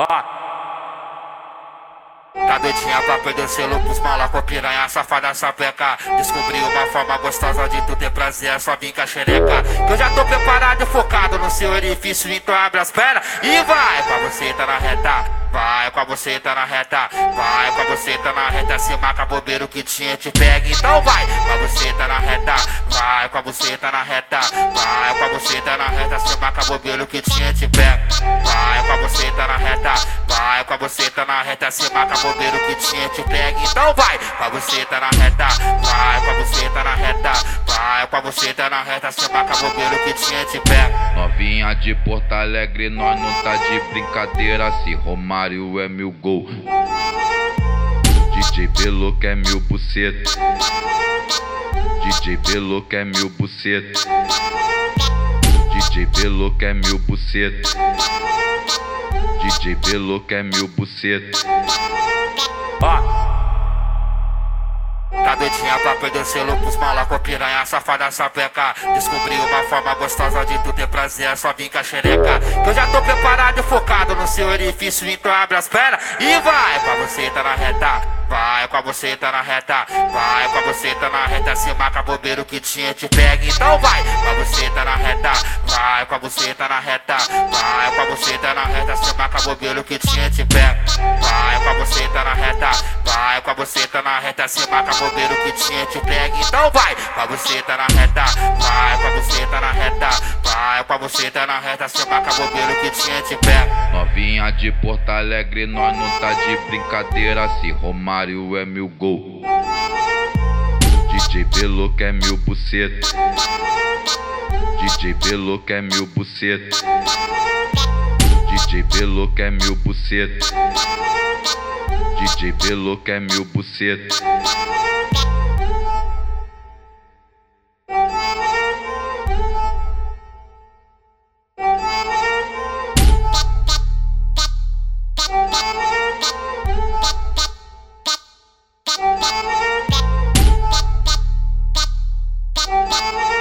Tá doidinha pra perder selo pros malacos, piranha, safada, sapeca. Descobri uma forma gostosa de tu ter prazer, é só vir com a xereca. Que eu já tô preparado e focado no seu orifício, então abre as pernas e vai. Pra você tá na reta Vai. Com a buceta na reta, vai. Com a buceta na reta, se marca bobeiro que tinha te pega, então vai. Com a buceta na reta, vai. Com a buceta na reta, vai. Com a buceta na reta, se marca bobeiro que tinha te pega, vai. Com a buceta na com a buceta na reta, se marca bobeiro que tinha te pega, então vai com a buceta na reta, vai com a buceta na reta, vai com a buceta na reta, se marca bobeiro que tinha te pega. Novinha de Porto Alegre, nós não tá de brincadeira, se Romário é mil gol. DJ Belo é mil buceta. DJ Belo é mil buceta. DJ Belo é mil buceta. DJ Belo é mil buceta. Tá doidinha pra perder selo pros malacos, piranha, safada, sapeca. Descobri uma forma gostosa de tu ter prazer, só vir com a xereca. Que eu já tô preparado e focado no seu orifício, então abre as pernas e vai. Pra você tá na reta Vai. Com a buceta na reta, vai. Com a buceta na reta, se marca bobeiro que tinha te pega, então vai. Com a buceta na reta, vai. Com a buceta na reta, vai. Com a buceta na bobeiro que tinha vai com a buceta na reta, vai com a buceta na reta, se bobeiro que tinha te pega, então vai com a buceta na reta, vai com a buceta na reta, vai com a buceta na reta, se bobeiro que tinha. Novinha de Porto Alegre, nós não tá de brincadeira, se Romário é mil gol. DJ Belo é mil buceta. DJ Belo é mil buceta. DJ Belo quer meu buceto. DJ Belo quer meu buceto. Música